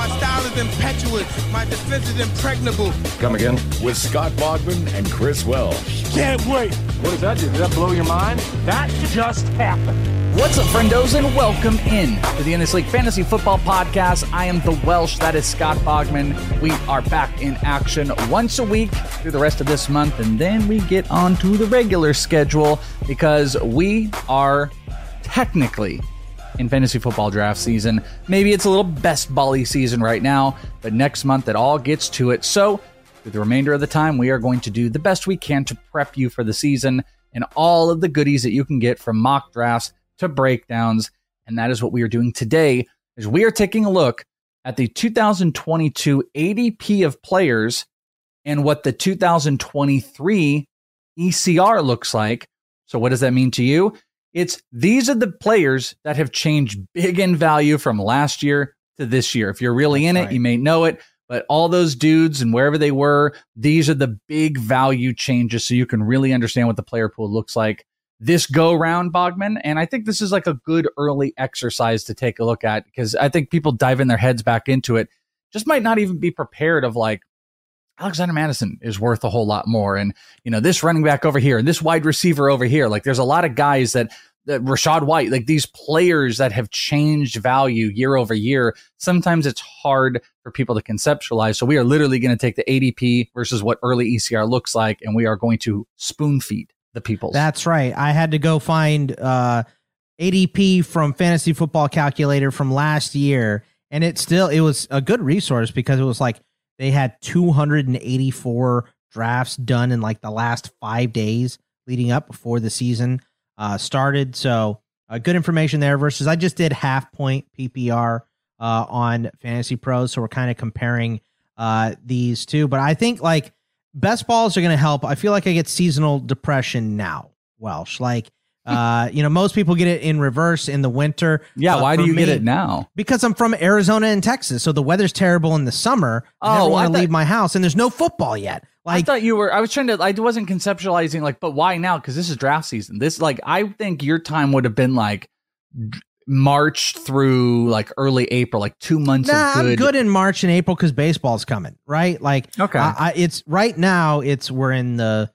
My style is impetuous. My defense is impregnable. Come again? With Scott Bogman and Chris Welsh. Can't wait. What does that do? Did that blow your mind? That just happened. What's up, friendos, and welcome in to the In This League Fantasy Football Podcast. I am the Welsh. That is Scott Bogman. We are back in action once a week through the rest of this month, and then we get on to the regular schedule because we are technically in fantasy football draft season. Maybe it's a little best bally season right now, but next month it all gets to it. So, through the remainder of the time, we are going to do the best we can to prep you for the season and all of the goodies that you can get from mock drafts to breakdowns. And that is what we are doing today is we are taking a look at the 2022 ADP of players and what the 2023 ECR looks like. So what does that mean to you? It's these are the players that have changed big in value from last year to this year. If you're really in it, right. you may know it, but all those dudes and wherever they were, these are the big value changes so you can really understand what the player pool looks like this go round, Bogman. And I think this is like a good early exercise to take a look at because I think people diving their heads back into it just might not even be prepared of like, Alexander Mattison is worth a whole lot more. And, you know, this running back over here and this wide receiver over here. Like there's a lot of guys that Rachaad White, like these players that have changed value year over year. Sometimes it's hard for people to conceptualize. So we are literally going to take the ADP versus what early ECR looks like, and we are going to spoon feed the people. That's right. I had to go find uh, ADP from Fantasy Football Calculator from last year, and it still it was a good resource because it was like they had 284 drafts done in like the last five days leading up before the season uh, started. So uh, good information there. Versus I just did half point PPR uh, on Fantasy Pros, so we're kind of comparing uh, these two. But I think like best balls are going to help. I feel like I get seasonal depression now, Welsh. Like, uh, you know, most people get it in reverse in the winter. yeah. Why do you get it now? Because I'm from Arizona and Texas, so the weather's terrible in the summer. I never Oh, I want to leave my house, and there's no football yet. I thought you were. I was trying to. I wasn't conceptualizing like, but why now? Because this is draft season. This like I think your time would have been like March through like early April, like two months nah, of good. I'm good in March and April because baseball's coming, right? Like, Okay. I, I, it's right now. It's we're in the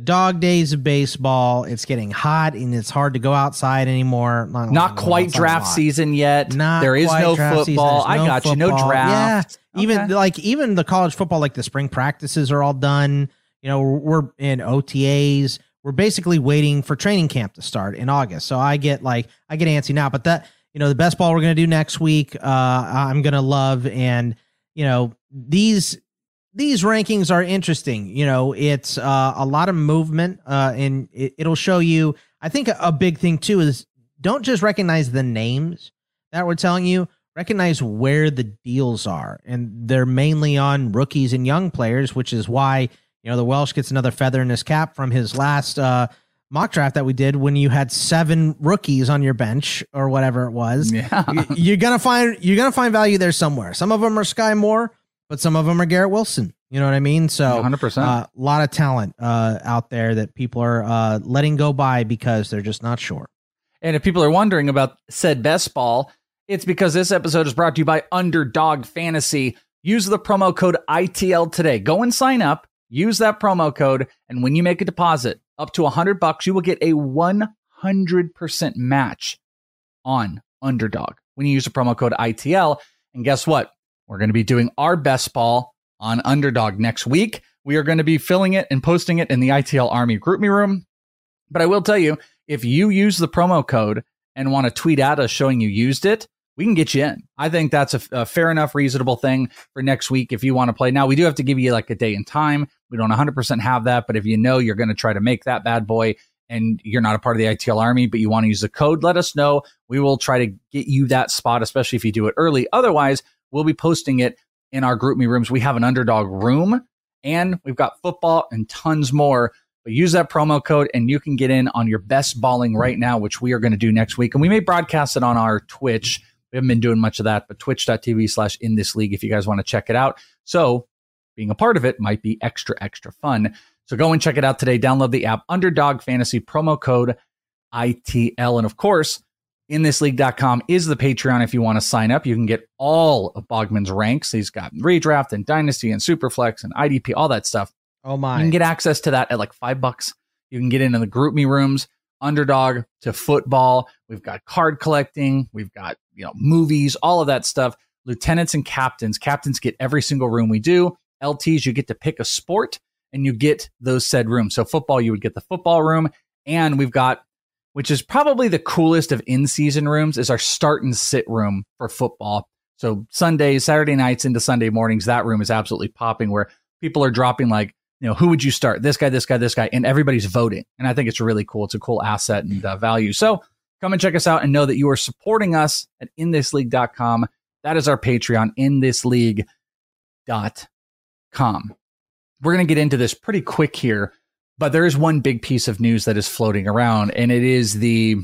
the dog days of baseball. It's getting hot and it's hard to go outside anymore. Not, Not quite draft season yet. Not there is no football. There's I got you. No draft. Yeah, even like even the college football, like the spring practices are all done. You know, we're, we're in OTAs. We're basically waiting for training camp to start in August. So I get like I get antsy now. But that you know the best ball we're gonna do next week. Uh, I'm gonna love and you know these these rankings are interesting. You know, it's uh, a lot of movement, uh, and it, it'll show you. I think a, a big thing too is don't just recognize the names that we're telling you. Recognize where the deals are, and they're mainly on rookies and young players, which is why you know the Welsh gets another feather in his cap from his last uh, mock draft that we did when you had seven rookies on your bench or whatever it was. Yeah. You- you're gonna find you're gonna find value there somewhere. Some of them are Skyy Moore, but some of them are Garrett Wilson. You know what I mean? So 100%. A lot of talent uh, out there that people are uh, letting go by because they're just not sure. And if people are wondering about said best ball, it's because this episode is brought to you by Underdog Fantasy. Use the promo code ITL today. Go and sign up. use that promo code, and when you make a deposit up to a 100 bucks, you will get a 100% match on Underdog when you use the promo code ITL. And guess what? We're going to be doing our best ball on Underdog next week. We are going to be filling it and posting it in the ITL Army group me room. But I will tell you, if you use the promo code and want to tweet at us showing you used it, we can get you in. I think that's a, a, fair enough, reasonable thing for next week if you want to play. Now, we do have to give you like a day and time. We don't 100% have that, but if you know you're going to try to make that bad boy and you're not a part of the ITL Army, but you want to use the code, let us know. We will try to get you that spot, especially if you do it early. Otherwise, we'll be posting it in our group me rooms. We have an underdog room and we've got football and tons more. But use that promo code and you can get in on your best balling right now, which we are going to do next week. And we may broadcast it on our Twitch. We haven't been doing much of that, but twitch.tv slash in this league if you guys want to check it out. So being a part of it might be extra, extra fun. So go and check it out today. Download the app Underdog Fantasy promo code ITL. And of course, in this league.com is the Patreon if you want to sign up. You can get all of Bogman's ranks. He's got redraft and dynasty and superflex and IDP, all that stuff. Oh my. You can get access to that at like five bucks. You can get into the group me rooms, underdog to football. We've got card collecting. We've got, you know, movies, all of that stuff. Lieutenants and captains. Captains get every single room we do. LTs, you get to pick a sport and you get those said rooms. So football, you would get the football room. And we've got which is probably the coolest of in season rooms, is our start and sit room for football. So Sundays, Saturday nights into Sunday mornings, that room is absolutely popping where people are dropping like, you know, who would you start? This guy, this guy, this guy, and everybody's voting. And I think it's really cool. It's a cool asset and uh, value. So come and check us out and know that you are supporting us at inthisleague.com. That is our Patreon, inthisleague.com. We're going to get into this pretty quick here but there is one big piece of news that is floating around, and it is the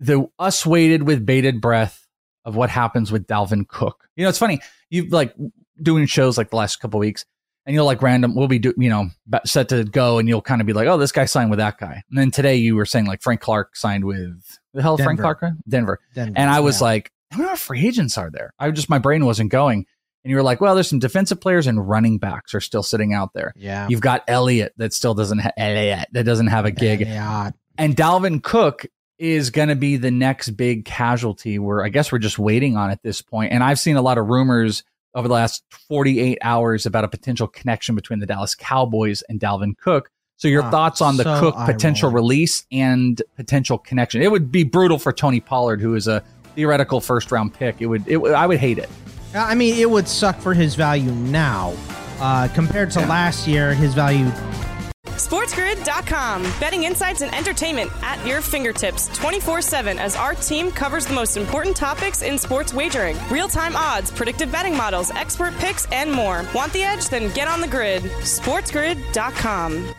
the us waited with bated breath of what happens with Dalvin Cook. You know, it's funny. You've like doing shows like the last couple weeks, and you'll like random. We'll be do you know set to go, and you'll kind of be like, oh, this guy signed with that guy. And then today you were saying like Frank Clark signed with the hell Frank Clark Denver. Denver. And I was yeah. like, how many free agents are there? I just my brain wasn't going and you were like, well, there's some defensive players and running backs are still sitting out there. Yeah. You've got Elliott that still doesn't have Elliott that doesn't have a gig. Elliott. And Dalvin Cook is going to be the next big casualty where I guess we're just waiting on at this point. And I've seen a lot of rumors over the last 48 hours about a potential connection between the Dallas Cowboys and Dalvin Cook. So your ah, thoughts on the so Cook potential release and potential connection? It would be brutal for Tony Pollard, who is a theoretical first round pick. It would, it, I would hate it. I mean, it would suck for his value now. Uh, compared to yeah. last year, his value. SportsGrid.com. Betting insights and entertainment at your fingertips 24 7 as our team covers the most important topics in sports wagering real time odds, predictive betting models, expert picks, and more. Want the edge? Then get on the grid. SportsGrid.com.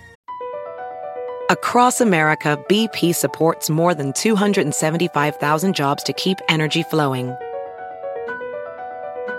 Across America, BP supports more than 275,000 jobs to keep energy flowing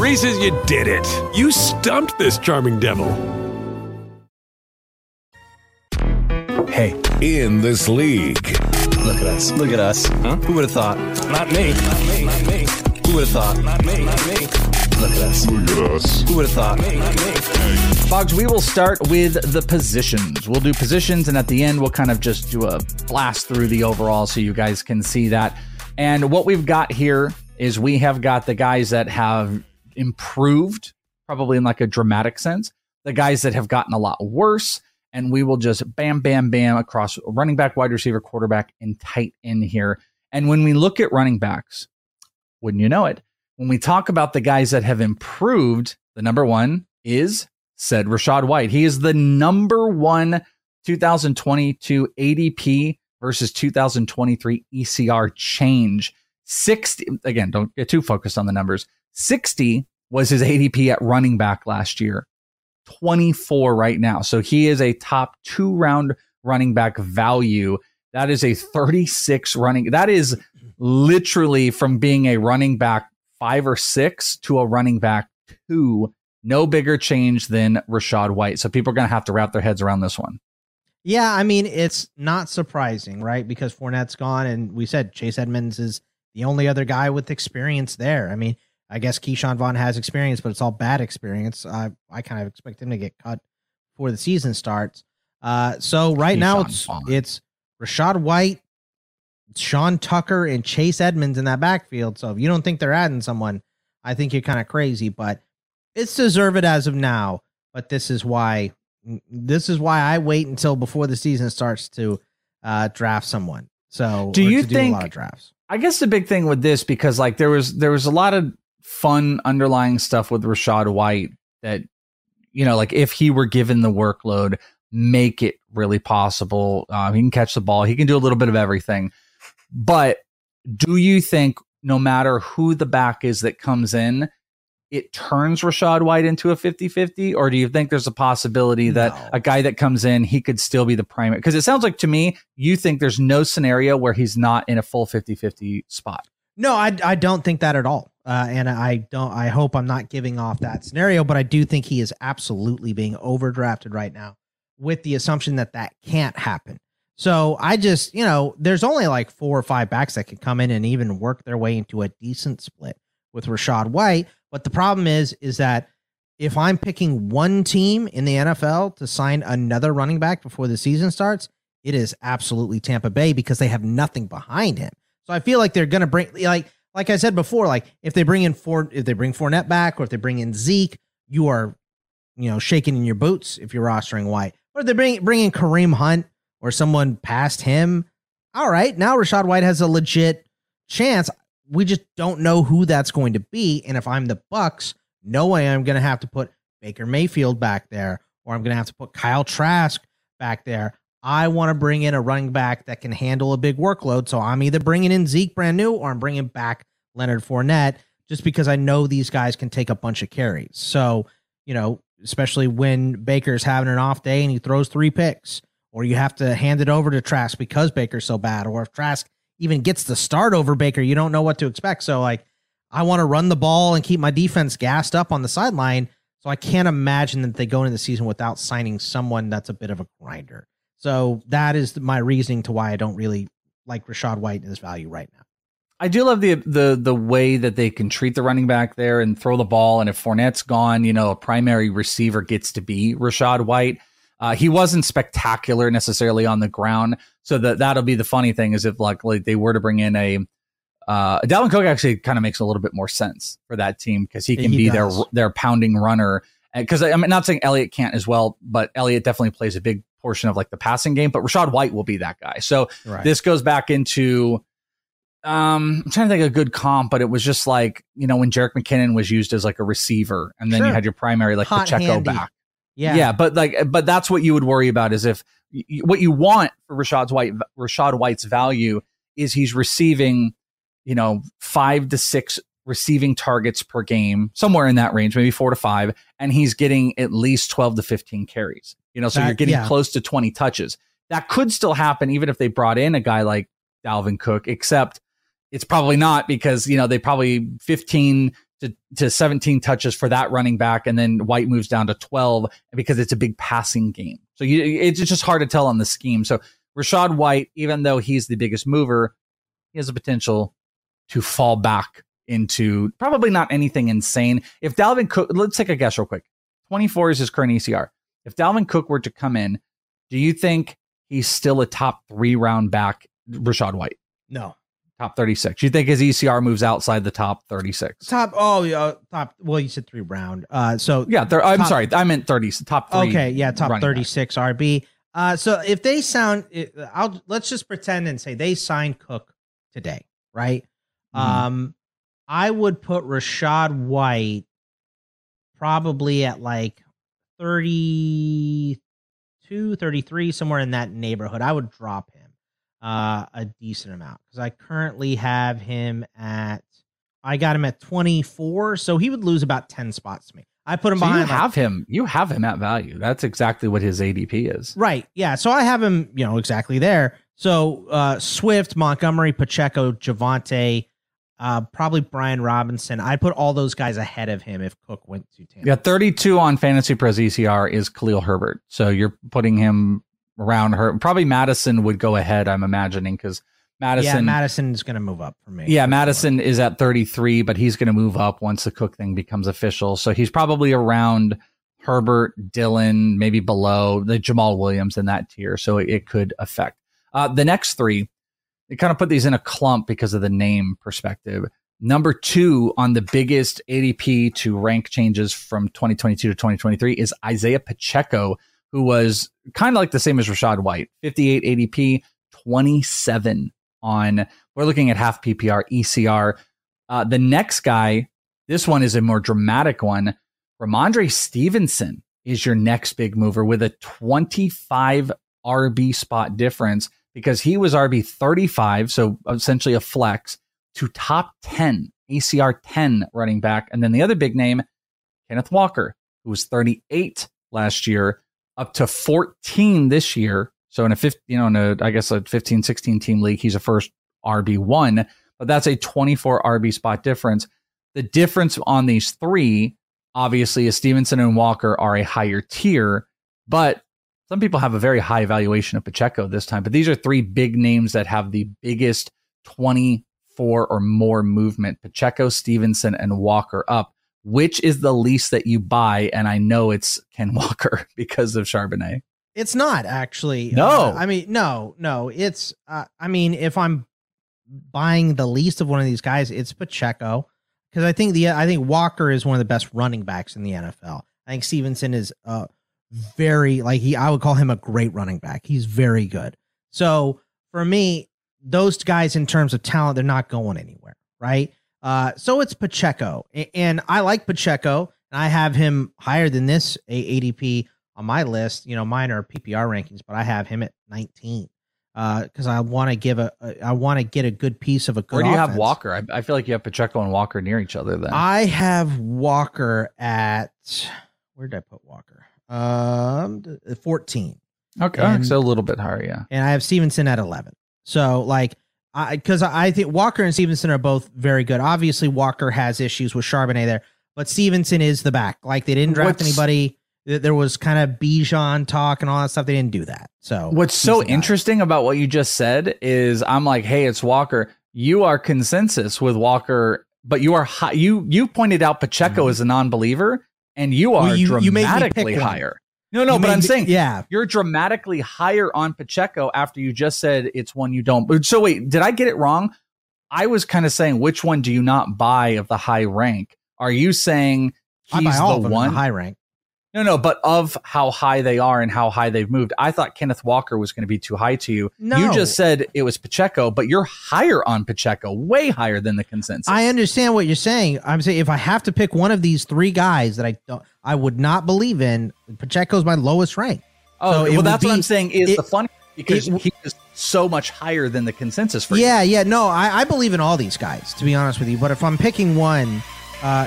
Reese's, you did it. You stumped this charming devil. Hey. In this league. Look at us. Look at us. Huh? Who would have thought? Not me. Not me. Not me. Who would have thought? Not me. Not me. Look at us. Look at us. Who would have thought? Me. Not me. Boggs, we will start with the positions. We'll do positions, and at the end, we'll kind of just do a blast through the overall so you guys can see that. And what we've got here is we have got the guys that have improved, probably in like a dramatic sense, the guys that have gotten a lot worse. And we will just bam, bam, bam across running back, wide receiver, quarterback, and tight end here. And when we look at running backs, wouldn't you know it? when we talk about the guys that have improved, the number one is said Rachaad White. He is the number one 2022 ADP versus 2023 ECR change. 60, again, don't get too focused on the numbers. 60 was his ADP at running back last year, 24 right now. So he is a top two round running back value. That is a 36 running. That is literally from being a running back five or six to a running back two. No bigger change than Rachaad White. So people are going to have to wrap their heads around this one. Yeah, I mean, it's not surprising, right? Because Fournette's gone, and we said Chase Edmonds is the only other guy with experience there. I mean, I guess Ke'Shawn Vaughn has experience, but it's all bad experience. I I kind of expect him to get cut before the season starts. Uh, so right Ke'Shawn now it's Vaughn. it's Rachaad White, Sean Tucker, and Chase Edmonds in that backfield. So if you don't think they're adding someone, I think you're kind of crazy. But it's deserved as of now. But this is why this is why I wait until before the season starts to uh, draft someone. So do you do think a lot of drafts? I guess the big thing with this because like there was there was a lot of fun underlying stuff with Rachaad White that you know like if he were given the workload, make it really possible. Uh, he can catch the ball. He can do a little bit of everything. But do you think no matter who the back is that comes in, it turns Rachaad White into a 50 50? Or do you think there's a possibility that no. a guy that comes in, he could still be the primary? Because it sounds like to me, you think there's no scenario where he's not in a full 50 50 spot. No, I, I don't think that at all. Uh, and I don't, I hope I'm not giving off that scenario, but I do think he is absolutely being overdrafted right now with the assumption that that can't happen. So I just, you know, there's only like four or five backs that can come in and even work their way into a decent split with Rachaad White. But the problem is, is that if I'm picking one team in the NFL to sign another running back before the season starts, it is absolutely Tampa Bay because they have nothing behind him. So I feel like they're going to bring like like I said before, like if they bring in four, if they bring Fournette back, or if they bring in Zeke, you are, you know, shaking in your boots if you're rostering White. Or if they bring bring in Kareem Hunt or someone past him, all right, now Rachaad White has a legit chance we just don't know who that's going to be. And if I'm the Bucs, no way I'm going to have to put Baker Mayfield back there, or I'm going to have to put Kyle Trask back there. I want to bring in a running back that can handle a big workload. So I'm either bringing in Zeke brand new, or I'm bringing back Leonard Fournette, just because I know these guys can take a bunch of carries. So you know, especially when Baker's having an off day and he throws three picks, or you have to hand it over to Trask because Baker's so bad, or if Trask even gets the start over Baker, you don't know what to expect. So like I want to run the ball and keep my defense gassed up on the sideline. So I can't imagine that they go into the season without signing someone that's a bit of a grinder. So that is my reasoning to why I don't really like Rachaad White in his value right now. I do love the the the way that they can treat the running back there and throw the ball. And if Fournette's gone, you know, a primary receiver gets to be Rachaad White. Uh, he wasn't spectacular necessarily on the ground, so that that'll be the funny thing is if like, like they were to bring in a uh, Dalvin Cook actually kind of makes a little bit more sense for that team because he can he be does. their their pounding runner. Because I'm not saying Elliott can't as well, but Elliott definitely plays a big portion of like the passing game. But Rachaad White will be that guy. So right. this goes back into um, I'm trying to think of a good comp, but it was just like you know when Jerick McKinnon was used as like a receiver, and then sure. you had your primary like Hot Pacheco handy. back. Yeah. Yeah. But like, but that's what you would worry about is if what you want for Rachaad's White, Rachaad White's value is he's receiving, you know, five to six receiving targets per game, somewhere in that range, maybe four to five, and he's getting at least 12 to 15 carries. You know, so that, you're getting yeah. close to 20 touches. That could still happen even if they brought in a guy like Dalvin Cook, except it's probably not because, you know, they probably 15 to, to 17 touches for that running back, and then White moves down to 12 because it's a big passing game. So you, it's just hard to tell on the scheme. So Rachaad White, even though he's the biggest mover, he has a potential to fall back into probably not anything insane. If Dalvin Cook, let's take a guess real quick. 24 is his current ECR. If Dalvin Cook were to come in, do you think he's still a top three round back, Rachaad White? No. Top 36. You think his ECR moves outside the top 36? Top, oh, yeah, top, well, you said three round. Uh, so, yeah, th- I'm sorry. I meant 30, top three. Okay, yeah, top 36 back. RB. Uh, so if they sound, I'll let's just pretend and say they signed Cook today, right? Mm-hmm. Um, I would put Rachaad White probably at like 32, 33, somewhere in that neighborhood. I would drop him uh, a decent amount because I currently have him at, I got him at 24. So he would lose about 10 spots to me. I put him So behind. you like- have him. You have him at value. That's exactly what his ADP is. Right. Yeah. So I have him, you know, exactly there. So uh Swift, Montgomery, Pacheco, Javonte, uh, probably Brian Robinson. I'd put all those guys ahead of him if Cook went to Tampa. Yeah, 32 on Fantasy Pros ECR is Khalil Herbert. So you're putting him around her. Probably Mattison would go ahead, I'm imagining, because Mattison. yeah, Mattison's going to move up for me. Yeah, Mattison is at 33, but he's going to move up once the Cook thing becomes official. So he's probably around Herbert, Dillon, maybe below the Jamaal Williams in that tier. So it, it could affect. Uh, the next three, they kind of put these in a clump because of the name perspective. Number two on the biggest ADP to rank changes from 2022 to 2023 is Isiah Pacheco, who was kind of like the same as Rachaad White, 58 ADP, 27 on. We're looking at half PPR, ECR. Uh, the next guy, this one is a more dramatic one. Rhamondre Stevenson is your next big mover with a 25 RB spot difference because he was RB 35, so essentially a flex, to top 10, ECR 10 running back. And then the other big name, Kenneth Walker, who was 38 last year, up to 14 this year. So in a 50, you know, in a, I guess a 15, 16 team league, he's a first RB1, but that's a 24 RB spot difference. The difference on these three, obviously, is Stevenson and Walker are a higher tier, but some people have a very high valuation of Pacheco this time. But these are three big names that have the biggest 24 or more movement Pacheco, Stevenson, and Walker up. Which is the least that you buy? And I know it's Ken Walker because of Charbonnet. It's not actually. No. Uh, I mean, no, no. It's. Uh, I mean, if I'm buying the least of one of these guys, it's Pacheco because I think the I think Walker is one of the best running backs in the NFL. I think Stevenson is uh very like he. I would call him a great running back. He's very good. So for me, those guys in terms of talent, they're not going anywhere, right? Uh, so it's Pacheco, and I like Pacheco, and I have him higher than this A- ADP on my list. You know, mine are PPR rankings, but I have him at 19 because I want to give a, a I want to get a good piece of a good. Where do you have. Walker? I, I feel like you have Pacheco and Walker near each other then. I have Walker at where did I put Walker? Um, 14. okay. and- so a little bit higher, yeah. and I have Stevenson at 11. So like I because I think Walker and Stevenson are both very good. Obviously Walker has issues with Charbonnet there, but Stevenson is the back. Like they didn't draft What's- anybody. There was kind of Bijan talk and all that stuff. They didn't do that. So What's so interesting about what you just said is I'm like, hey, it's Walker. You are consensus with Walker, but you are high. You you pointed out Pacheco is a non-believer, and you are. Well, you- you dramatically one. higher. No, no, You but I'm me- saying, yeah. you're dramatically higher on Pacheco after you just said it's one you don't. So wait, did I get it wrong? I was kind of saying which one do you not buy of the high rank? Are you saying I he's buy all the of them in one the high rank. No, no, but of how high they are and how high they've moved, I thought Kenneth Walker was going to be too high to you. No. You just said it was Pacheco, but you're higher on Pacheco, way higher than the consensus. I understand what you're saying. I'm saying if I have to pick one of these three guys that I don't, I would not believe in. Pacheco's my lowest rank. oh, So well, that's what I'm saying is it- the fun because it- he is so much higher than the consensus for you. Yeah, yeah. No, I, I believe in all these guys, to be honest with you. But if I'm picking one, uh,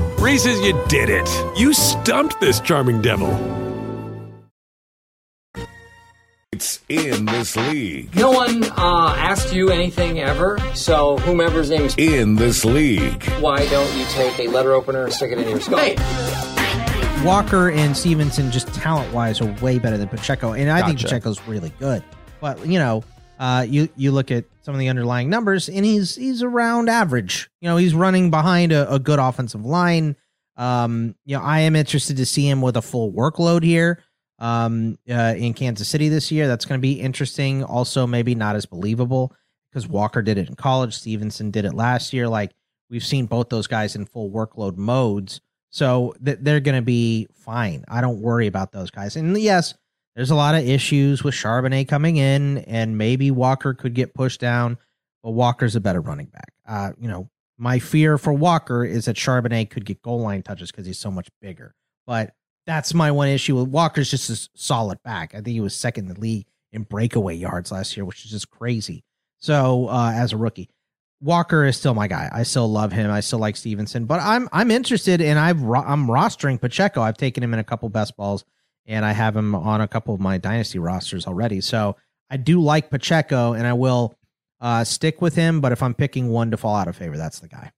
Reese's, you did it. You stumped this charming devil. It's in this league. No one uh, asked you anything ever, so whomever's name is In this league. why don't you take a letter opener and stick it in your skull? Hey, Walker and Stevenson, just talent wise, are way better than Pacheco, and I think Gotcha. Pacheco's really good. But you know, uh, you you look at some of the underlying numbers, and he's he's around average. You know, he's running behind a, a good offensive line. Um, you know, I am interested to see him with a full workload here. Um, uh, in Kansas City this year, that's going to be interesting. Also, maybe not as believable because Walker did it in college. Stevenson did it last year. Like we've seen both those guys in full workload modes. So th- they're going to be fine. I don't worry about those guys. And yes, there's a lot of issues with Charbonnet coming in, and maybe Walker could get pushed down, but Walker's a better running back. Uh, you know, my fear for Walker is that Charbonnet could get goal line touches because he's so much bigger. But that's my one issue with Walker's just a solid back. I think he was second in the league in breakaway yards last year, which is just crazy. So uh, as a rookie, Walker is still my guy. I still love him. I still like Stevenson, but I'm I'm interested and I've I'm rostering Pacheco. I've taken him in a couple best balls and I have him on a couple of my dynasty rosters already. So I do like Pacheco and I will uh, stick with him. But if I'm picking one to fall out of favor, that's the guy.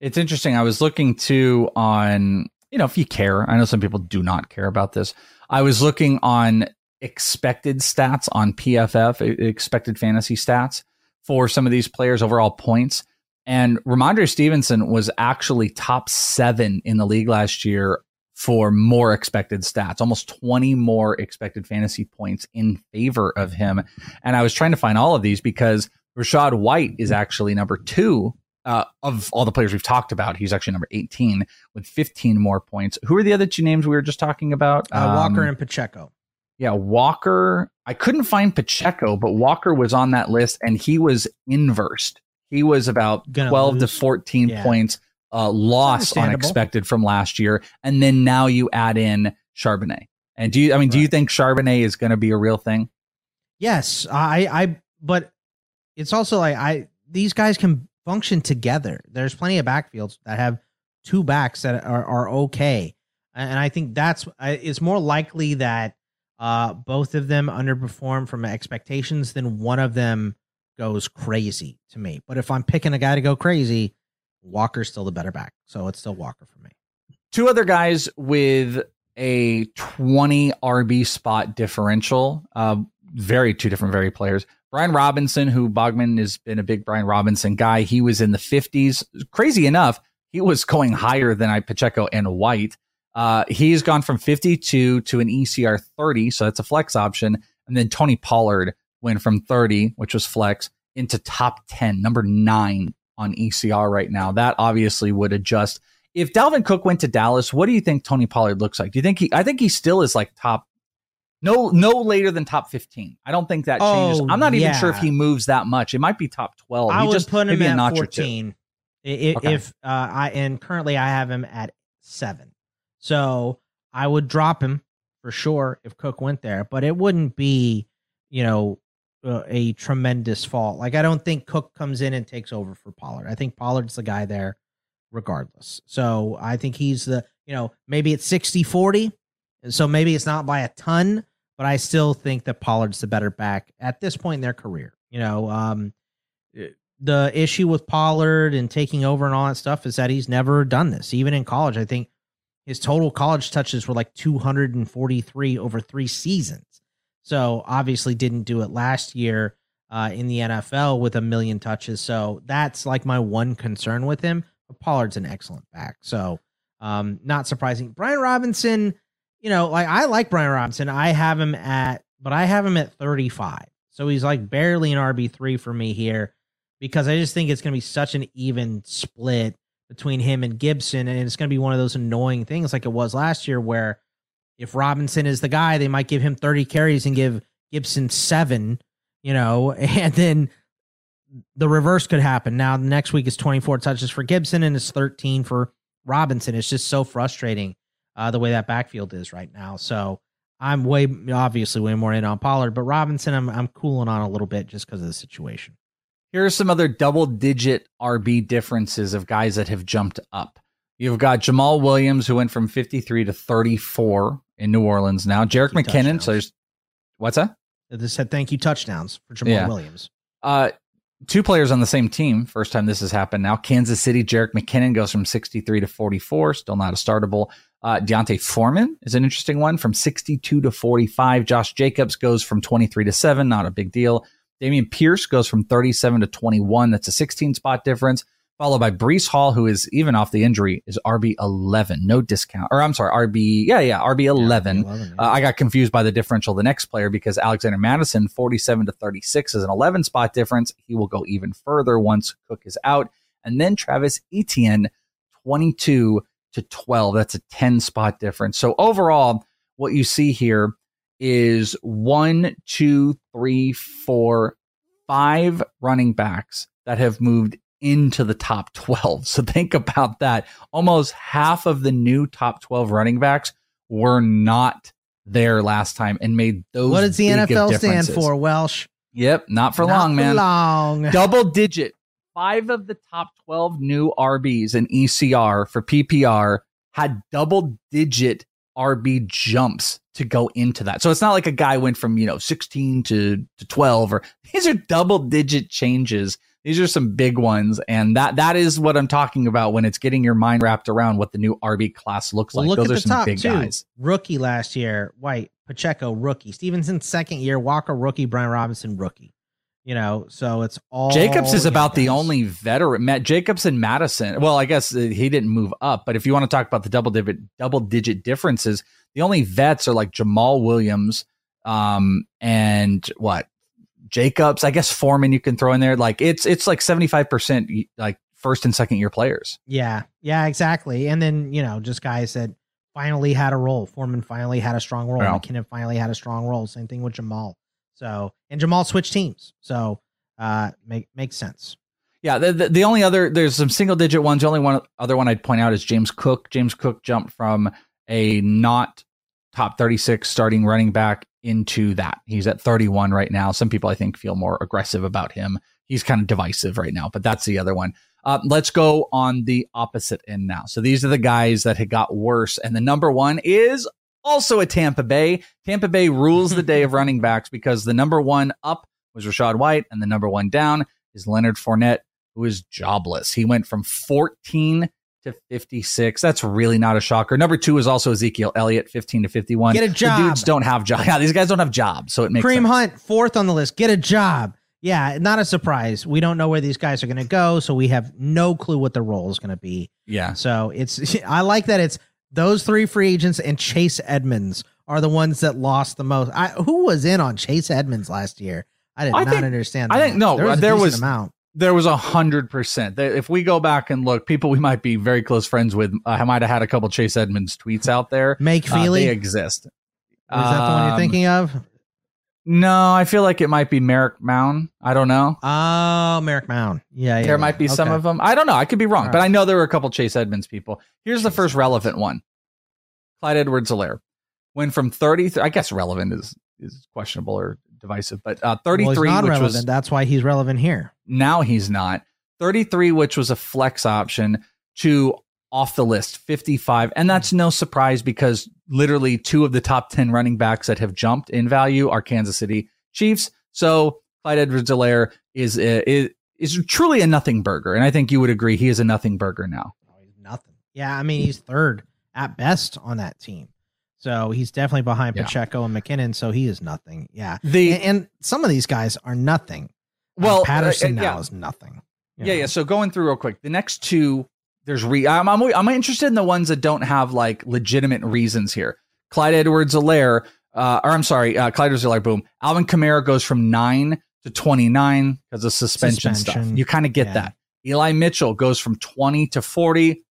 It's interesting. I was looking too on, you know, if you care, I know some people do not care about this. I was looking on expected stats on PFF, expected fantasy stats for some of these players' overall points. And Rhamondre Stevenson was actually top seven in the league last year for more expected stats, almost 20 more expected fantasy points in favor of him. And I was trying to find all of these because Rachaad White is actually number two uh, of all the players we've talked about. He's actually number 18 with 15 more points. Who are the other two names we were just talking about? Uh, Walker Um, and Pacheco. yeah, Walker. I couldn't find Pacheco, but Walker was on that list and he was inversed. He was about Gonna 12 lose. to 14 Yeah. points uh, loss unexpected from last year. And then now you add in Charbonnet. And do you, I mean, do you think Charbonnet is going to be a real thing? Yes, I, I, but it's also like I these guys can function together. There's plenty of backfields that have two backs that are, are okay, and I think that's it's more likely that uh, both of them underperform from expectations than one of them goes crazy to me. But if I'm picking a guy to go crazy, Walker's still the better back, so it's still Walker for me. two other guys with a 20 RB spot differential. Uh, very two different very players. Brian Robinson, who Bogman has been a big Brian Robinson guy. He was in the 50s. Crazy enough, he was going higher than I Pacheco and White. Uh, he's gone from 52 to an ECR 30, so that's a flex option. And then Tony Pollard went from 30, which was flex, into top 10, number nine on ECR right now. That obviously would adjust if Dalvin Cook went to Dallas, what do you think Tony Pollard looks like? Do you think he? I think he still is like top, no, no later than top fifteen. I don't think that changes. Oh, I'm not even sure if he moves that much. It might be top twelve. I he would just put him at notch 14. I- i- Okay. If uh, I and currently I have him at seven, so I would drop him for sure if Cook went there, but it wouldn't be, you know, a tremendous fall. Like I don't think Cook comes in and takes over for Pollard. I think Pollard's the guy there regardless. So I think he's the, you know, maybe it's 60 40. So maybe it's not by a ton, but I still think that Pollard's the better back at this point in their career. You know, um, the issue with Pollard and taking over and all that stuff is that he's never done this. Even in college, I think his total college touches were like 243 over three seasons. So obviously didn't do it last year uh, in the NFL with a million touches. So that's like my one concern with him. But Pollard's an excellent back. So um, not surprising. Brian Robinson, you know, like I like Brian Robinson. I have him at, but I have him at 35. So he's like barely an RB3 for me here because I just think it's going to be such an even split between him and Gibson. And it's going to be one of those annoying things like it was last year where if Robinson is the guy, they might give him 30 carries and give Gibson seven, you know, and then the reverse could happen. Now, next week is 24 touches for Gibson and it's 13 for Robinson. It's just so frustrating uh, the way that backfield is right now. So I'm way, obviously, way more in on Pollard, but Robinson, I'm, I'm cooling on a little bit just because of the situation. Here are some other double digit RB differences of guys that have jumped up. You've got Jamaal Williams, who went from 53 to 34 in New Orleans now. Jerick McKinnon. Touchdowns. So there's, what's that? They said thank you touchdowns for Jamaal yeah. Williams. Uh, two players on the same team. First time this has happened now. Kansas City, Jerick McKinnon goes from 63 to 44, still not a startable. Uh, D'Onta Foreman is an interesting one from 62 to 45. Josh Jacobs goes from 23 to 7, not a big deal. Dameon Pierce goes from 37 to 21. That's a 16 spot difference. Followed by Breece Hall, who is even off the injury, is RB 11. No discount. Or I'm sorry, RB, yeah, yeah, RB 11. Yeah, 11 yeah. Uh, I got confused by the differential the next player because Alexander Mattison 47 to 36, is an 11 spot difference. He will go even further once Cook is out. And then Travis Etienne, 22 to 12. That's a 10 spot difference. So overall, what you see here is one, two, three, four, five running backs that have moved into the top 12. So think about that. Almost half of the new top 12 running backs were not there last time and made those. What does the NFL stand for, Welsh? Yep, not for not long, man. long. Double digit. Five of the top 12 new RBs in ECR for PPR had double digit RB jumps to go into that. So it's not like a guy went from, you know, 16 to, to 12 or these are double digit changes. These are some big ones. And that that is what I'm talking about when it's getting your mind wrapped around what the new RB class looks well, like. Look Those are some big too. guys. Rookie last year, White, Pacheco, rookie. Stevenson, second year, Walker, rookie, Brian Robinson, rookie. You know, so it's all Jacobs is about the only veteran. Matt Jacobs and Mattison Well, I guess uh, he didn't move up, but if you want to talk about the double digit double digit differences, the only vets are like Jamaal Williams, um, and what Jacobs. I guess Foreman you can throw in there. Like it's it's like seventy five percent like first and second year players. Yeah, yeah, exactly. And then you know just guys that finally had a role. Foreman finally had a strong role. Yeah. McKinnon finally had a strong role. Same thing with Jamaal. So and Jamaal switched teams, so uh, make makes sense. Yeah, the, the, the only other there's some single digit ones. The only one other one I'd point out is James Cook. James Cook jumped from a not top 36 starting running back into that. He's at 31 right now. Some people I think feel more aggressive about him. He's kind of divisive right now, but that's the other one. Uh, let's go on the opposite end now. So these are the guys that had got worse, and the number one is also at Tampa Bay. Tampa Bay rules the day of running backs because the number one up was Rachaad White, and the number one down is Leonard Fournette, who is jobless. He went from 14 to 56. That's really not a shocker. Number two is also Ezekiel Elliott, 15 to 51. Get a job. The dudes don't have jobs. Yeah, these guys don't have jobs, so it makes Cream sense. Hunt, fourth on the list. Get a job. Yeah, not a surprise. We don't know where these guys are going to go, so we have no clue what the role is going to be. Yeah. So it's I like that it's those three free agents and Chase Edmonds are the ones that lost the most. I, who was in on Chase Edmonds last year? I did I not think, understand. That. I think no, there was, there was amount. There was a hundred percent. If we go back and look, people we might be very close friends with, uh, I might have had a couple Chase Edmonds tweets out there. Make Feely uh, they exist. Is um, that the one you're um, thinking of? No, I feel like it might be Merrick Mound. I don't know. Oh, Merrick Mound. Yeah, yeah there yeah. might be okay. some of them. I don't know. I could be wrong, but I know there were a couple Chase Edmonds people. Here's the first relevant one. Clyde Edwards-Helaire went from 30 I guess relevant is is questionable or divisive, but uh, 33 well, which relevant. was that's why he's relevant here. Now he's not. 33 which was a flex option to off the list 55 and that's no surprise because literally two of the top 10 running backs that have jumped in value are Kansas City Chiefs. So Clyde Edwards-Helaire is, is is truly a nothing burger and I think you would agree he is a nothing burger now. nothing. Yeah, I mean he's third at best on that team. So he's definitely behind yeah. Pacheco and McKinnon. So he is nothing. Yeah. The and, and some of these guys are nothing. Uh, well, uh, Patterson uh, yeah. now is nothing. Yeah, know? yeah. So going through real quick, the next two, there's re. I'm, I'm I'm interested in the ones that don't have like legitimate reasons here. Clyde Edwards-Helaire, uh, or I'm sorry, uh, Clyde Edwards-Helaire, boom. Alvin Kamara goes from nine to 29 because of suspension, suspension. stuff. You kind of get yeah. that. Eli Mitchell goes from 20 to 40.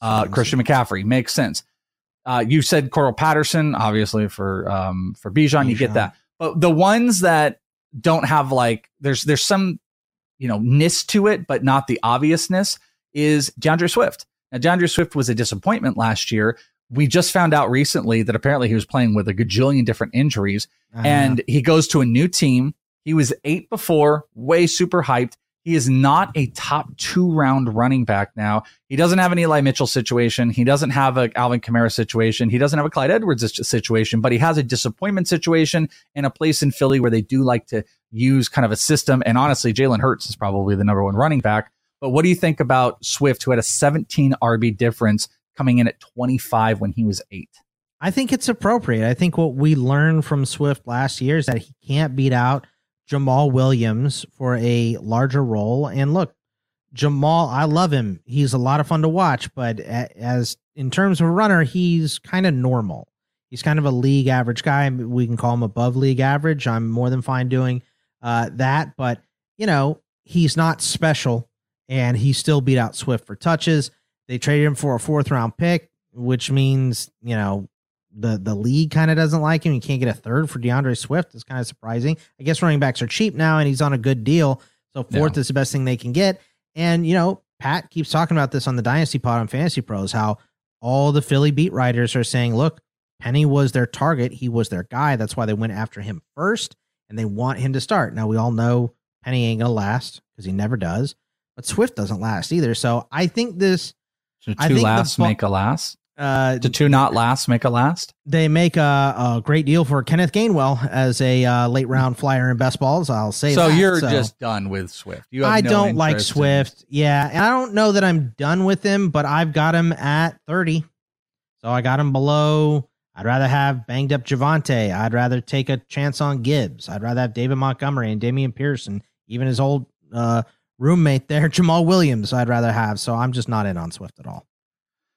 Uh, Christian McCaffrey makes sense. Uh, you said Cordarrelle Patterson, obviously for um, for Bijan, you get that. But the ones that don't have like there's there's some you know ness to it, but not the obviousness is D'Andre Swift. Now D'Andre Swift was a disappointment last year. We just found out recently that apparently he was playing with a gajillion different injuries, Uh-huh. and he goes to a new team. He was eight before, way super hyped. He is not a top two round running back now. He doesn't have an Eli Mitchell situation. He doesn't have a Alvin Kamara situation. He doesn't have a Clyde Edwards situation, but he has a disappointment situation and a place in Philly where they do like to use kind of a system. And honestly, Jalen Hurts is probably the number one running back. But what do you think about Swift, who had a 17 RB difference coming in at 25 when he was eight? I think it's appropriate. I think what we learned from Swift last year is that he can't beat out Jamaal Williams for a larger role. And look, Jamaal, I love him. He's a lot of fun to watch, but as in terms of a runner, he's kind of normal. He's kind of a league average guy. We can call him above league average. I'm more than fine doing uh, that, but you know, he's not special and he still beat out Swift for touches. They traded him for a fourth round pick, which means, you know, the the league kind of doesn't like him. You can't get a third for D'Andre Swift. It's kind of surprising. I guess running backs are cheap now, and he's on a good deal. So fourth is the best thing they can get. And you know, Pat keeps talking about this on the Dynasty Pod on Fantasy Pros, how all the Philly beat writers are saying, look, Penny was their target. He was their guy. That's why they went after him first, and they want him to start. Now we all know Penny ain't gonna last because he never does, but Swift doesn't last either. So I think this. So I two think the lasts bu- make a last. Uh, Do two not last make a last? they make a, a great deal for Kenneth Gainwell as a uh, late round flyer in best balls. I'll say So that. you're So just done with Swift. You have I no don't like interest in- Swift. Yeah, and I don't know that I'm done with him, but I've got him at 30. So I got him below. I'd rather have banged up Javonte. I'd rather take a chance on Gibbs. I'd rather have David Montgomery and Damian Pearson, even his old uh, roommate there, Jamaal Williams. I'd rather have. So I'm just not in on Swift at all.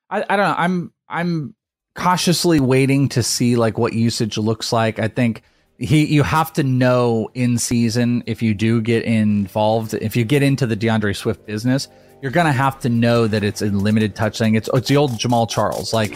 I, I don't know. I'm I'm cautiously waiting to see like what usage looks like. I think he you have to know in season if you do get involved, if you get into the D'Andre Swift business, you're gonna have to know that it's a limited touch thing. It's it's the old Jamaal Charles. Like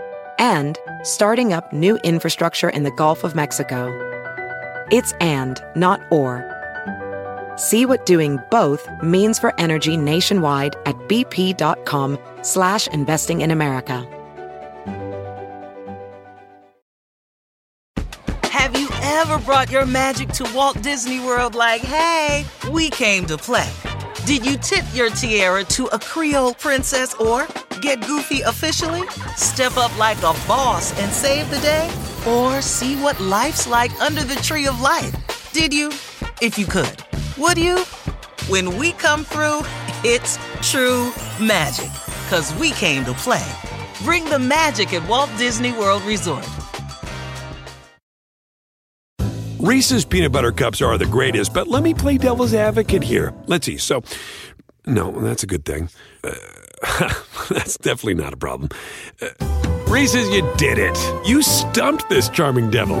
and starting up new infrastructure in the Gulf of Mexico. It's and, not or. See what doing both means for energy nationwide at bp.com slash investing in America. Have you ever brought your magic to Walt Disney World like, hey, we came to play? Did you tip your tiara to a Creole princess or get goofy officially? Step up like a boss and save the day? Or see what life's like under the tree of life? Did you? If you could. Would you? When we come through, it's true magic. Cause we came to play. Bring the magic at Walt Disney World Resort. Reese's peanut butter cups are the greatest, but let me play devil's advocate here. Let's see. So, no, that's a good thing. Uh, that's definitely not a problem. Uh, Reese's, you did it. You stumped this charming devil.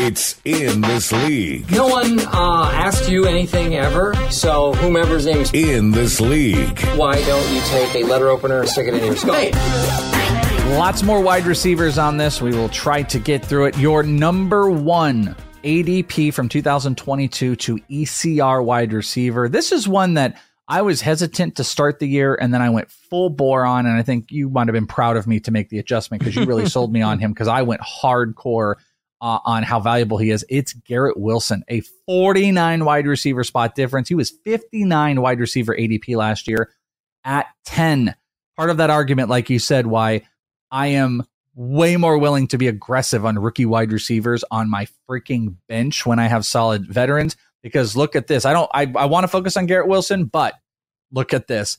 It's in this league. No one uh, asked you anything ever, so whomever's name is In this league. why don't you take a letter opener and stick it in your skull? Hey. Lots more wide receivers on this. We will try to get through it. Your number one ADP from 2022 to ECR wide receiver. This is one that I was hesitant to start the year and then I went full bore on. And I think you might have been proud of me to make the adjustment because you really sold me on him because I went hardcore uh, on how valuable he is. It's Garrett Wilson, a 49 wide receiver spot difference. He was 59 wide receiver ADP last year at 10. Part of that argument, like you said, why I am way more willing to be aggressive on rookie wide receivers on my freaking bench when I have solid veterans. Because look at this. I don't I, I want to focus on Garrett Wilson, but look at this.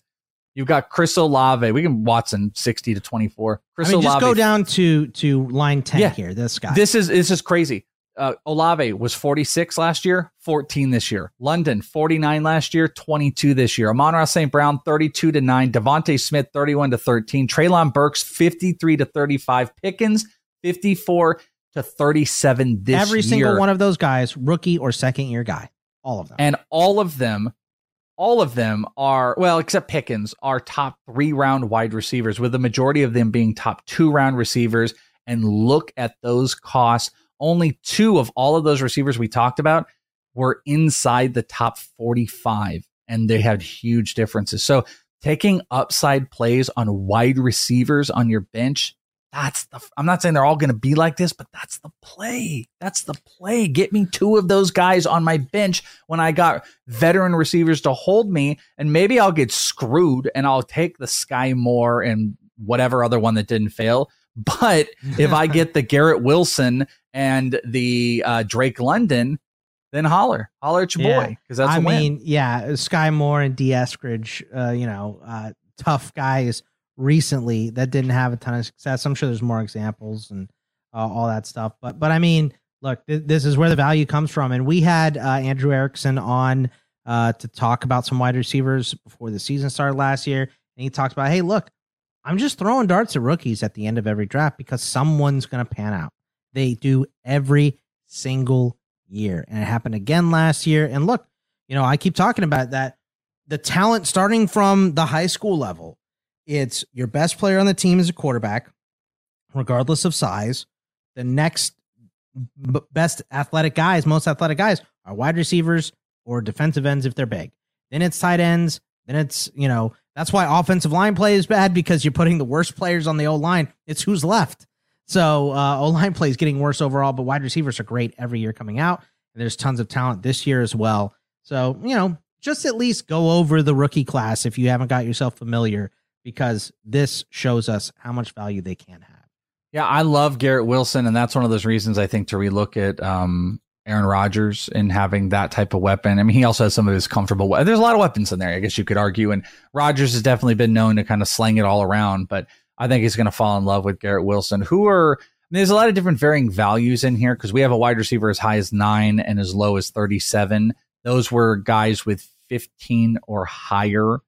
You've got Chris Olave. We can Watson sixty to twenty four. Chris I mean, just go down to to line ten Yeah. here. This guy. This is this is crazy. Uh, Olave was 46 last year, 14 this year. London 49 last year, 22 this year. Amon-Ra St. Brown 32 to 9. DeVonta Smith 31 to 13. Treylon Burks 53 to 35. Pickens 54 to 37 this Every year. single one of those guys, rookie or second year guy. All of them. And all of them, all of them are, well, except Pickens, are top three round wide receivers, with the majority of them being top two round receivers. And look at those costs. Only two of all of those receivers we talked about were inside the top 45, and they had huge differences. So taking upside plays on wide receivers on your bench. That's the. I'm not saying they're all going to be like this, but that's the play. That's the play. Get me two of those guys on my bench when I got veteran receivers to hold me, and maybe I'll get screwed and I'll take the Skyy Moore and whatever other one that didn't fail. But if I get the Garrett Wilson and the uh, Drake London, then holler, holler at your Yeah. boy because that's I a win. mean, yeah, Skyy Moore and Dee Eskridge, uh, you know, uh, tough guys recently that didn't have a ton of success. I'm sure there's more examples and uh, all that stuff. But but I mean, look, th- this is where the value comes from. And we had uh, Andrew Erickson on uh, to talk about some wide receivers before the season started last year, and he talked about, hey, look, I'm just throwing darts at rookies at the end of every draft because someone's going to pan out. They do every single year. And it happened again last year. And look, you know, I keep talking about that. The talent starting from the high school level, it's your best player on the team is a quarterback, regardless of size. The next best athletic guys, most athletic guys, are wide receivers or defensive ends if they're big. Then it's tight ends. Then it's, you know, that's why offensive line play is bad because you're putting the worst players on the O line. It's who's left. So uh, O line play is getting worse overall, but wide receivers are great every year coming out. And there's tons of talent this year as well. So, you know, just at least go over the rookie class if you haven't got yourself familiar, because this shows us how much value they can have. Yeah, I love Garrett Wilson, and that's one of those reasons I think to relook at um, Aaron Rodgers and having that type of weapon. I mean, he also has some of his comfortable. we- There's a lot of weapons in there. I guess you could argue, and Rodgers has definitely been known to kind of slang it all around. But I think he's going to fall in love with Garrett Wilson, who are. I mean, there's a lot of different varying values in here because we have a wide receiver as high as nine and as low as 37. Those were guys with 15 or higher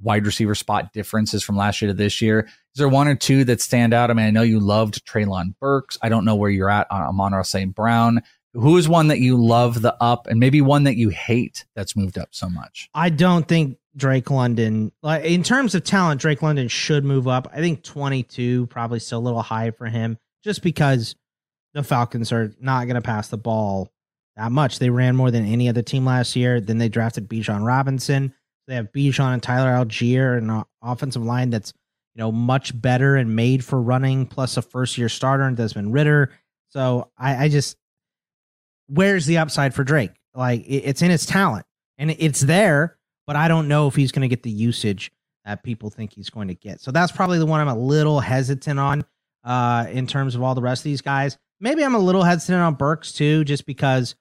wide receiver spot differences from last year to this year. Is there one or two that stand out? I mean, I know you loved Treylon Burks. I don't know where you're at on Amon St. Brown. Who is one that you love the up and maybe one that you hate that's moved up so much? I don't think Drake London, like in terms of talent, Drake London should move up. I think 22 probably still a little high for him, just because the Falcons are not going to pass the ball that much. They ran more than any other team last year. Then they drafted Bijan Robinson. They have Bijan and Tyler Allgeier, and an offensive line that's you know much better and made for running, plus a first year starter and Desmond Ridder. So I, I just where's the upside for Drake? Like it's in his talent and it's there, but I don't know if he's going to get the usage that people think he's going to get. So that's probably the one I'm a little hesitant on uh, in terms of all the rest of these guys. Maybe I'm a little hesitant on Burks too, just because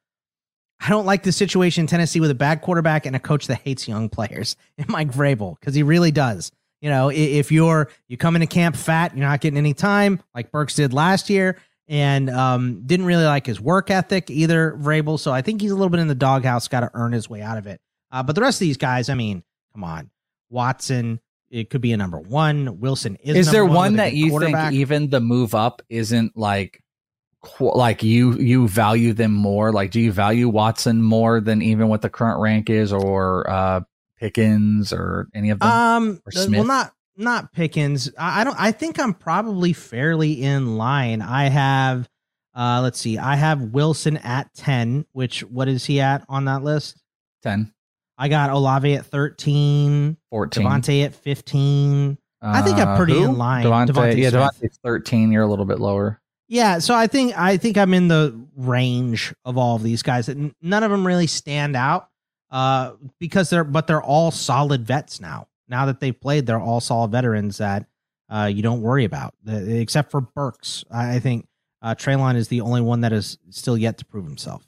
I don't like the situation in Tennessee with a bad quarterback and a coach that hates young players and Mike Vrabel because he really does. You know, if you're you come into camp fat, you're not getting any time like Burks did last year, and um, didn't really like his work ethic either, Vrabel. So I think he's a little bit in the doghouse, got to earn his way out of it. Uh, but the rest of these guys, I mean, come on, Watson, it could be a number one. Wilson is. Is there with one that you think even the move up isn't like like you you value them more? Like, do you value Watson more than even what the current rank is, or uh, Pickens, or any of them? Um, well, not not Pickens. I, I don't. I think I'm probably fairly in line. I have, uh, let's see. I have Wilson at ten. Which what is he at on that list? Ten. I got Olave at thirteen. 14. DeVonta at fifteen. I think I'm Uh, pretty who? in line. DeVonta, DeVonta yeah. DeVonta's thirteen. You're a little bit lower. Yeah, so I think I think I'm in the range of all of these guys. None of them really stand out uh, because they're but they're all solid vets now. Now that they've played, they're all solid veterans that uh, you don't worry about, except for Burks. I think uh, Treylon is the only one that is still yet to prove himself.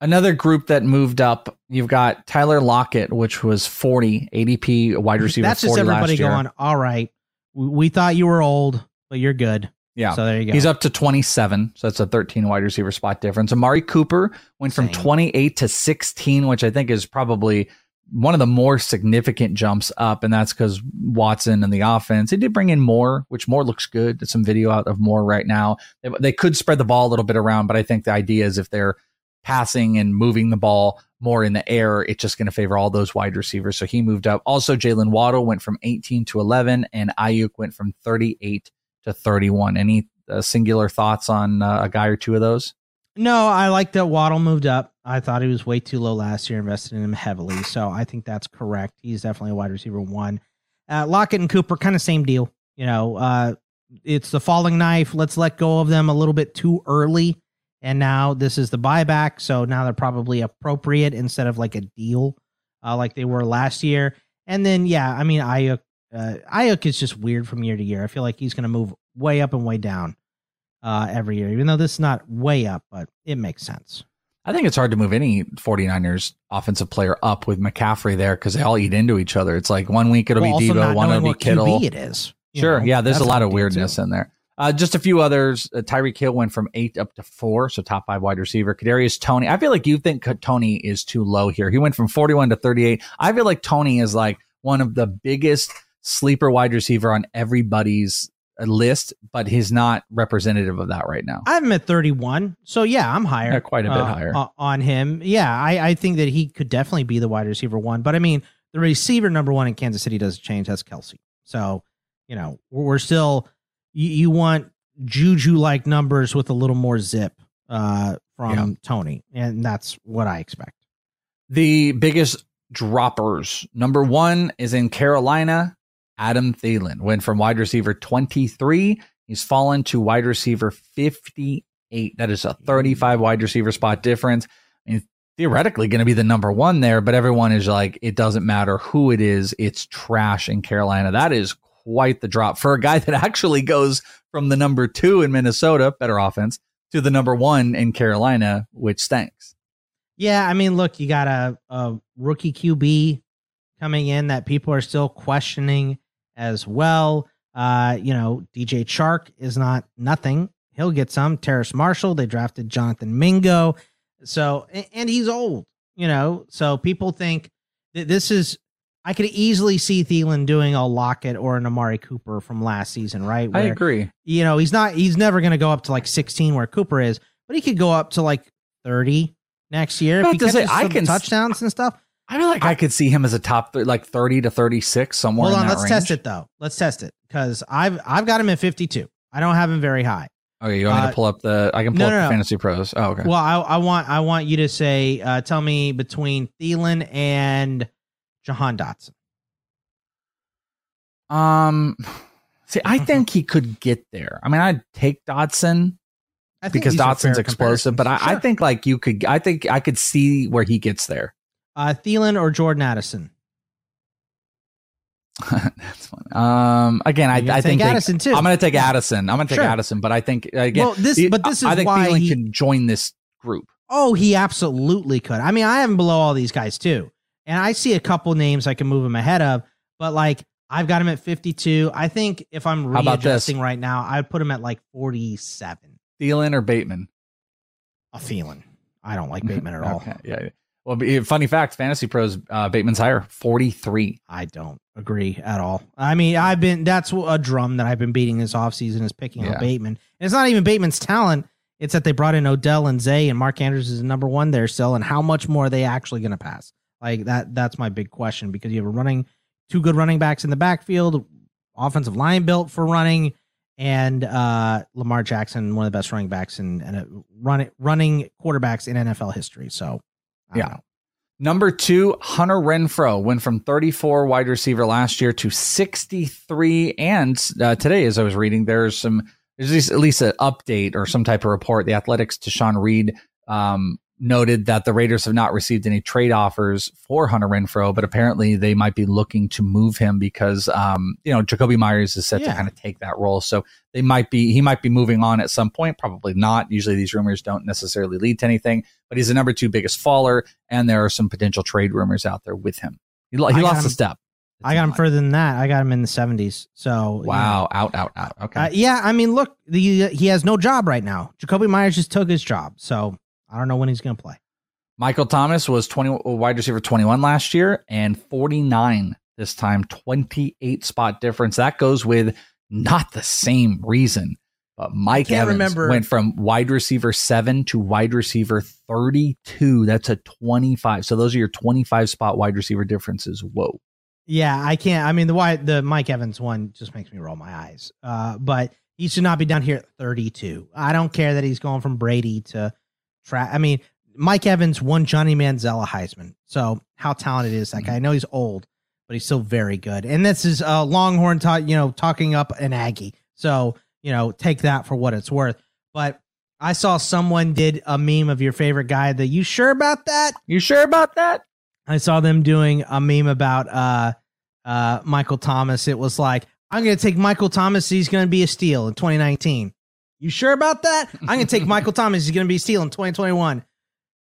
Another group that moved up, you've got Tyler Lockett, which was 40 ADP wide receiver. That's just 40 everybody last year. going, all right, we, we thought you were old, but you're good. Yeah. So there you go. He's up to 27. So that's a 13 wide receiver spot difference. Amari Cooper went from 28 to 16, which I think is probably one of the Moore significant jumps up. And that's because Watson and the offense, they did bring in Moore, which Moore looks good. There's some video out of more right now. They, they could spread the ball a little bit around, but I think the idea is if they're passing and moving the ball more in the air, it's just going to favor all those wide receivers. So he moved up. Also, Jaylen Waddle went from 18 to 11, and Aiyuk went from 38 to 31. Any uh, singular thoughts on uh, a guy or two of those? No, I like that Waddle moved up. I thought he was way too low last year, invested in him heavily. So I think that's correct. He's definitely a wide receiver one. Uh, Lockett and Cooper, kind of same deal. You know, uh, it's the falling knife. Let's let go of them a little bit too early. And now this is the buyback. So now they're probably appropriate instead of like a deal uh, like they were last year. And then, yeah, I mean, Aiyuk, uh, Aiyuk is just weird from year to year. I feel like he's going to move way up and way down uh, every year, even though this is not way up, but it makes sense. I think it's hard to move any 49ers offensive player up with McCaffrey there because they all eat into each other. It's like one week it'll Well, be Deebo, one it'll be Kittle. QB it is, Sure. know, yeah, there's a lot of weirdness in there. Uh, just a few others. Uh, Tyreek Hill went from eight up to four, so top five wide receiver. Kadarius Toney. I feel like you think Toney is too low here. He went from 41 to 38. I feel like Toney is like one of the biggest sleeper wide receiver on everybody's list, but he's not representative of that right now. I'm at 31. So yeah, I'm higher. Yeah, quite a bit uh, higher. uh, on him. Yeah, I, I think that he could definitely be the wide receiver one. But I mean, the receiver number one in Kansas City doesn't change. That's Kelce. So, you know, we're, we're still, you, you want Juju like numbers with a little more zip uh, from Yeah. Toney. And that's what I expect. The biggest droppers. Number one is in Carolina. Adam Thielen went from wide receiver 23. He's fallen to wide receiver 58. That is a 35 wide receiver spot difference. I mean, theoretically going to be the number one there, but everyone is like, it doesn't matter who it is. It's trash in Carolina. That is quite the drop for a guy that actually goes from the number two in Minnesota, better offense, to the number one in Carolina, which stinks. Yeah, I mean, look, you got a, a rookie QB coming in that people are still questioning as well. Uh, you know, DJ Chark is not nothing. He'll get some. Terrace Marshall, they drafted Jonathan Mingo. So, and he's old, you know, so people think that this is, I could easily see Thielen doing a Lockett or an Amari Cooper from last season, right? I agree. You know, he's not, he's never going to go up to like 16 where Cooper is, but he could go up to like 30 next year if he to say, I can- touchdowns and stuff. I feel like I could see him as a top th- like 30 to 36 somewhere. Hold in on, that let's range. test it though. Let's test it because I've I've got him at 52. I don't have him very high. Okay, you want me Uh, to pull up the? I can pull no, up no, the no. fantasy pros. Oh, okay. Well, I, I want I want you to say uh, tell me between Thielen and Jahan Dotson. Um, see, I think he could get there. I mean, I'd take Dotson I think because Dotson's explosive, but I, I think like you could. I think I could see where he gets there. Uh, Thielen or Jordan Addison. That's funny. Um, again, I, I think take they- Addison, too. I'm going to take Addison. I'm going to take Sure. Addison, but I think again, Well, this- but this I is think why Thielen he- can join this group. Oh, he absolutely could. I mean, I have him below all these guys too, and I see a couple names I can move him ahead of. But like, I've got him at 52. I think if I'm readjusting right now, I'd put him at like 47. Thielen or Bateman? A feeling. I don't like Bateman at all. Okay, yeah. Well, funny fact: Fantasy Pros uh, Bateman's higher, 43. I don't agree at all. I mean, I've been that's a drum that I've been beating this offseason is picking Yeah. on Bateman. And it's not even Bateman's talent. It's that they brought in Odell and Zay and Mark Andrews is number one there still. And how much more are they actually going to pass? Like that. That's my big question because you have a running two good running backs in the backfield, offensive line built for running, and uh, Lamar Jackson, one of the best running backs and uh, running running quarterbacks in NFL history. So Yeah. know. Number two, Hunter Renfrow went from 34 wide receiver last year to 63. And uh, today, as I was reading, there's some, there's at least, at least an update or some type of report. The Athletic's Tashan Reed um, noted that the Raiders have not received any trade offers for Hunter Renfrow, but apparently they might be looking to move him because, um, you know, Jakobi Meyers is set Yeah. to kind of take that role. So they might be, he might be moving on at some point, probably not. Usually these rumors don't necessarily lead to anything, but he's the number two biggest faller, and there are some potential trade rumors out there with him. He, he lost a him- step. I got him further than that. I got him in the 70s. So you know. Wow, out, out, out. Okay. Uh, yeah, I mean, look, the, he has no job right now. Jakobi Meyers just took his job, so I don't know when he's going to play. Michael Thomas was 20 wide receiver 21 last year and 49 this time, 28 spot difference. That goes with not the same reason, but Mike Evans remember- went from wide receiver 7 to wide receiver 32. That's a 25. So those are your 25 spot wide receiver differences. Whoa. Yeah, I can't. I mean, the why the Mike Evans one just makes me roll my eyes. Uh, but he should not be down here at 32. I don't care that he's going from Brady to tra- I mean, Mike Evans won Johnny Manziel a Heisman. So how talented is that guy? I know he's old, but he's still very good. And this is uh, Longhorn, ta- you know, talking up an Aggie. So you know, take that for what it's worth. But I saw someone did a meme of your favorite guy. That you sure about that? You sure about that? I saw them doing a meme about uh uh Michael Thomas. It was like, I'm gonna take Michael Thomas, he's gonna be a steal in 2019. You sure about that? I'm gonna take Michael Thomas, he's gonna be a steal in 2021.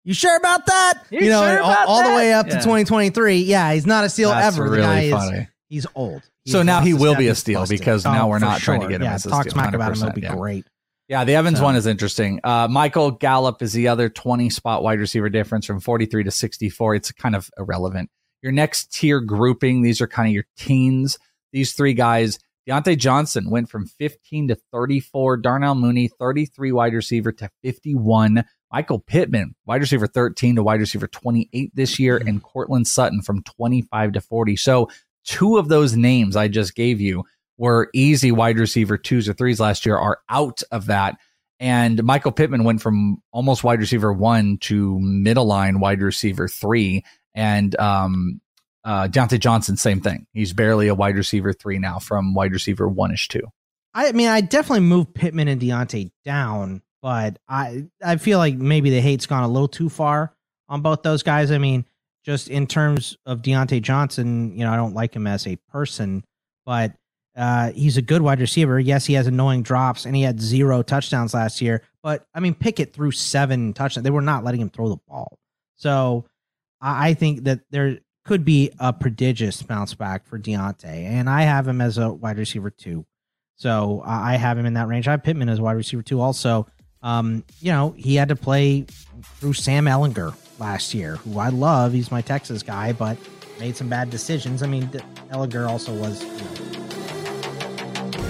You sure about that? You know, sure and all, about all the way up to 2023. Yeah, he's not a steal That's ever. the really guy is funny. he's old. So now he will be a steal busted. because now we're for not trying to get him yeah, as a talk steal, smack about him. It'll be yeah. great. Yeah, the Evans So- one is interesting. Uh, Michael Gallup is the other 20 spot wide receiver difference from 43 to 64. It's kind of irrelevant. Your next tier grouping, these are kind of your teens. These three guys, Diontae Johnson went from 15 to 34. Darnell Mooney, 33 wide receiver to 51. Michael Pittman, wide receiver 13 to wide receiver 28 this year. And Courtland Sutton from 25 to 40. So two of those names I just gave you were easy wide receiver twos or threes last year are out of that. And Michael Pittman went from almost wide receiver one to middle line wide receiver three. And um, uh, Diontae Johnson, same thing. He's barely a wide receiver three now from wide receiver one ish two. I mean, I definitely moved Pittman and Diontae down, but I I feel like maybe the hate's gone a little too far on both those guys. I mean, just in terms of Diontae Johnson, you know, I don't like him as a person, but uh, he's a good wide receiver. Yes, he has annoying drops, and he had zero touchdowns last year. But I mean, Pickett threw seven touchdowns. They were not letting him throw the ball. So I, I think that there could be a prodigious bounce back for Diontae, and I have him as a wide receiver too. So I have him in that range. I have Pittman as wide receiver too. Also, um, you know, he had to play through Sam Ehlinger last year, who I love. He's my Texas guy, but made some bad decisions. I mean, Ehlinger also was. You know,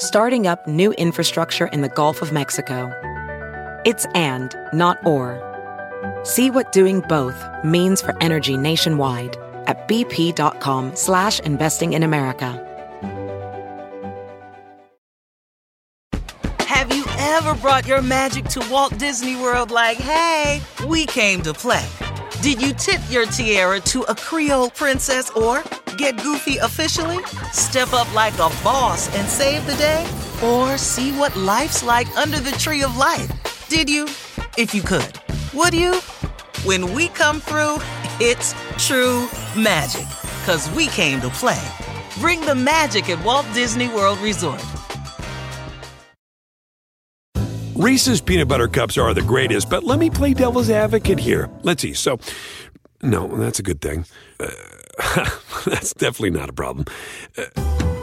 starting up new infrastructure in the Gulf of Mexico. It's and, not or. See what doing both means for energy nationwide at bp.com slash investing in America. Have you ever brought your magic to Walt Disney World like, hey, we came to play? Did you tip your tiara to a Creole princess or get goofy officially? Step up like a boss and save the day? Or see what life's like under the tree of life? Did you? If you could. Would you? When we come through, it's true magic. Cause we came to play. Bring the magic at Walt Disney World Resort. Reese's peanut butter cups are the greatest, but let me play devil's advocate here. Let's see. So, no, that's a good thing. Uh, that's definitely not a problem. Uh,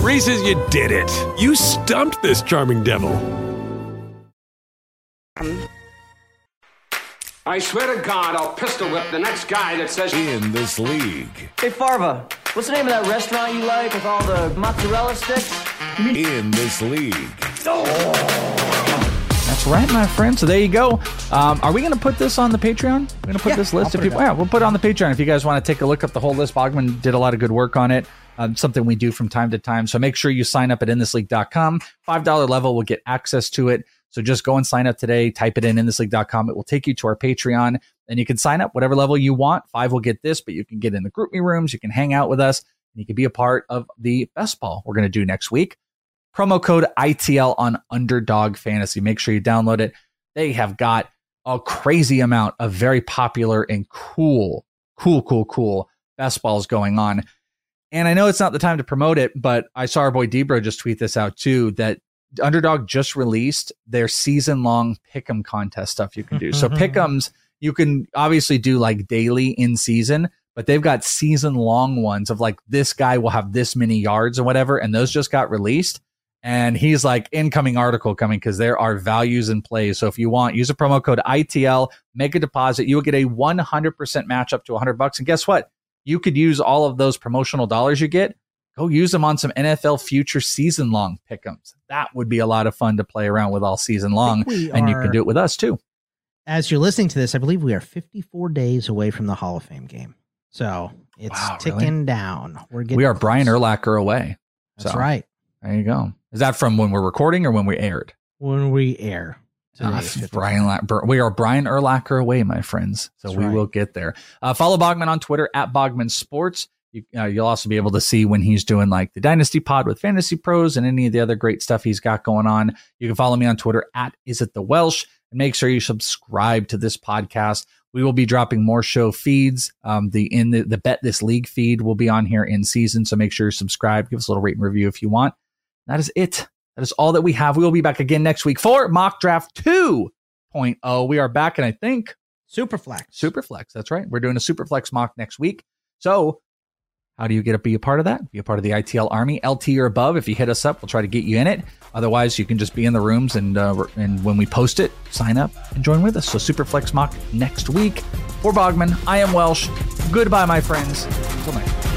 Reese's, you did it. You stumped this charming devil. I swear to God, I'll pistol whip the next guy that says In this league. Hey Farva, what's the name of that restaurant you like with all the mozzarella sticks? In this league. That's That's right, my friend. So there you go. Um, are we going to put this on the Patreon? We're going to put Yeah, this list of people. Yeah, we'll put it on the Patreon if you guys want to take a look at the whole list. Bogman did a lot of good work on it. Um, something we do from time to time. So make sure you sign up at inthisleague.com. $5 level will get access to it. So just go and sign up today. Type it in inthisleague.com. It will take you to our Patreon and you can sign up whatever level you want. Five will get this, but you can get in the group me rooms. You can hang out with us and you can be a part of the best ball we're going to do next week. Promo code ITL on Underdog Fantasy. Make sure you download it. They have got a crazy amount of very popular and cool, cool, cool, cool best balls going on. And I know it's not the time to promote it, but I saw our boy Debro just tweet this out too that Underdog just released their season long pick'em contest stuff you can do. so mm-hmm. pick'ems, you can obviously do like daily in season, but they've got season long ones of like this guy will have this many yards or whatever. And those just got released. And he's like incoming article coming because there are values in play. So if you want, use a promo code ITL, make a deposit. You will get a 100% match up to 100 bucks. And guess what? You could use all of those promotional dollars you get. Go use them on some NFL future season long pick'ems. That would be a lot of fun to play around with all season long. And you can do it with us too. As you're listening to this, I believe we are 54 days away from the Hall of Fame game. So it's Wow, really? ticking down. We're getting We are Brian Urlacher away. That's So, right. There you go. Is that from when we're recording or when we aired? When we air. 54. Brian, La- we are Brian Urlacher away, my friends. So That's we right. will get there. Uh, follow Bogman on Twitter at Bogman Sports. You, uh, you'll also be able to see when he's doing like the Dynasty Pod with Fantasy Pros and any of the other great stuff he's got going on. You can follow me on Twitter at Is It The Welsh and make sure you subscribe to this podcast. We will be dropping more show feeds. Um, the in the, the Bet This League feed will be on here in season. So make sure you subscribe. Give us a little rate and review if you want. That is it. That is all that we have. We will be back again next week for mock draft 2.0. We are back, and I think Superflex. Superflex. That's right. We're doing a Superflex mock next week. So, how do you get to be a part of that? Be a part of the ITL Army, LT or above. If you hit us up, we'll try to get you in it. Otherwise, you can just be in the rooms and uh, and when we post it, sign up and join with us. So, Superflex mock next week. For Bogman, I am Welsh. Goodbye, my friends. Until next.